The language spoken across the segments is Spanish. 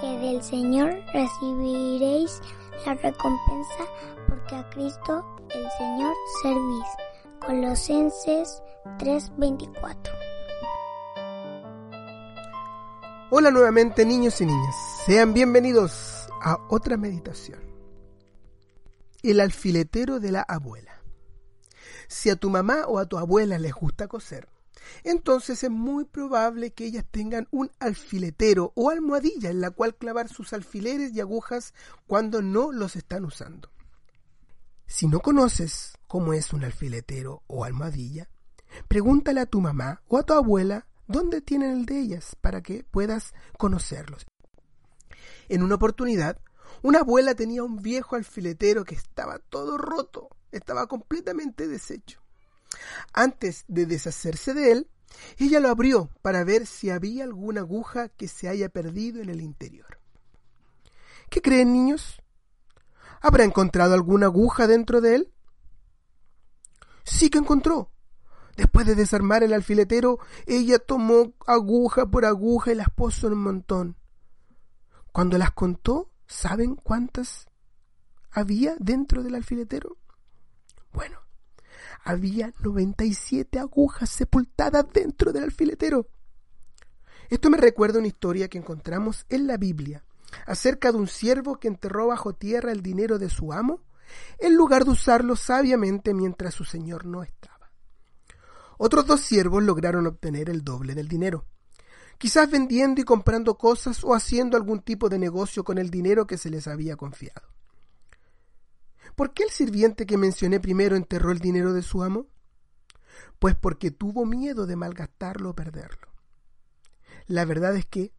que del Señor recibiréis la recompensa, porque a Cristo el Señor servís. Colosenses 3:24 Hola nuevamente niños y niñas, sean bienvenidos a otra meditación. El alfiletero de la abuela. Si a tu mamá o a tu abuela les gusta coser, entonces es muy probable que ellas tengan un alfiletero o almohadilla en la cual clavar sus alfileres y agujas cuando no los están usando. Si no conoces cómo es un alfiletero o almohadilla, pregúntale a tu mamá o a tu abuela dónde tienen el de ellas para que puedas conocerlos. En una oportunidad, una abuela tenía un viejo alfiletero que estaba todo roto, estaba completamente deshecho. Antes de deshacerse de él, ella lo abrió para ver si había alguna aguja que se haya perdido en el interior. ¿Qué creen, niños? ¿Habrá encontrado alguna aguja dentro de él? Sí que encontró. Después de desarmar el alfiletero, ella tomó aguja por aguja y las puso en un montón. Cuando las contó, ¿saben cuántas había dentro del alfiletero? Bueno, había 97 agujas sepultadas dentro del alfiletero. Esto me recuerda una historia que encontramos en la Biblia acerca de un siervo que enterró bajo tierra el dinero de su amo en lugar de usarlo sabiamente mientras su señor no estaba. Otros dos siervos lograron obtener el doble del dinero, quizás vendiendo y comprando cosas o haciendo algún tipo de negocio con el dinero que se les había confiado. ¿Por qué el sirviente que mencioné primero enterró el dinero de su amo? Pues porque tuvo miedo de malgastarlo o perderlo. La verdad es que,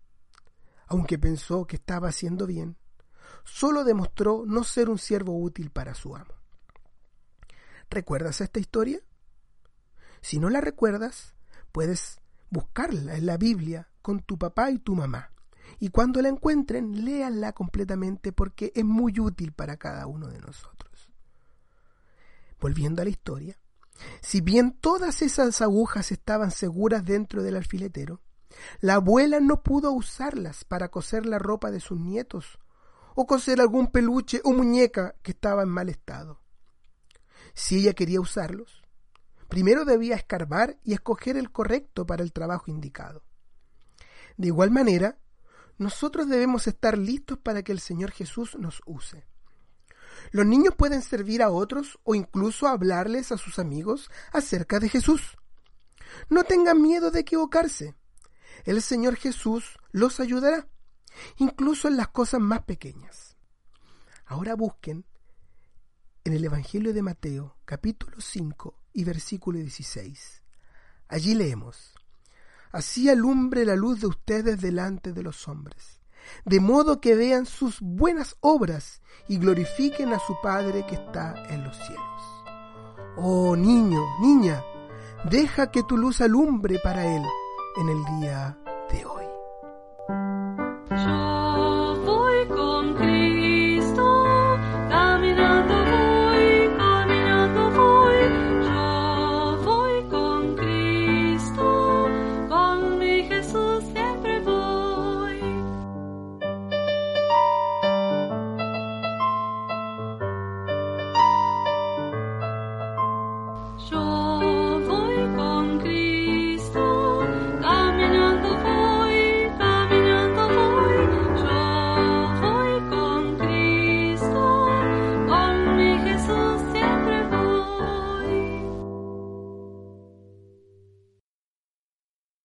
aunque pensó que estaba haciendo bien, solo demostró no ser un siervo útil para su amo. ¿Recuerdas esta historia? Si no la recuerdas, puedes buscarla en la Biblia con tu papá y tu mamá. Y cuando la encuentren, léanla completamente porque es muy útil para cada uno de nosotros. Volviendo a la historia, si bien todas esas agujas estaban seguras dentro del alfiletero, la abuela no pudo usarlas para coser la ropa de sus nietos o coser algún peluche o muñeca que estaba en mal estado. Si ella quería usarlos, primero debía escarbar y escoger el correcto para el trabajo indicado. De igual manera, nosotros debemos estar listos para que el Señor Jesús nos use. Los niños pueden servir a otros o incluso hablarles a sus amigos acerca de Jesús. No tengan miedo de equivocarse. El Señor Jesús los ayudará incluso en las cosas más pequeñas. Ahora busquen en el Evangelio de Mateo, capítulo 5 y versículo 16. Allí leemos, Así alumbre la luz de ustedes delante de los hombres, de modo que vean sus buenas obras y glorifiquen a su Padre que está en los cielos. Oh niño, niña, deja que tu luz alumbre para Él en el día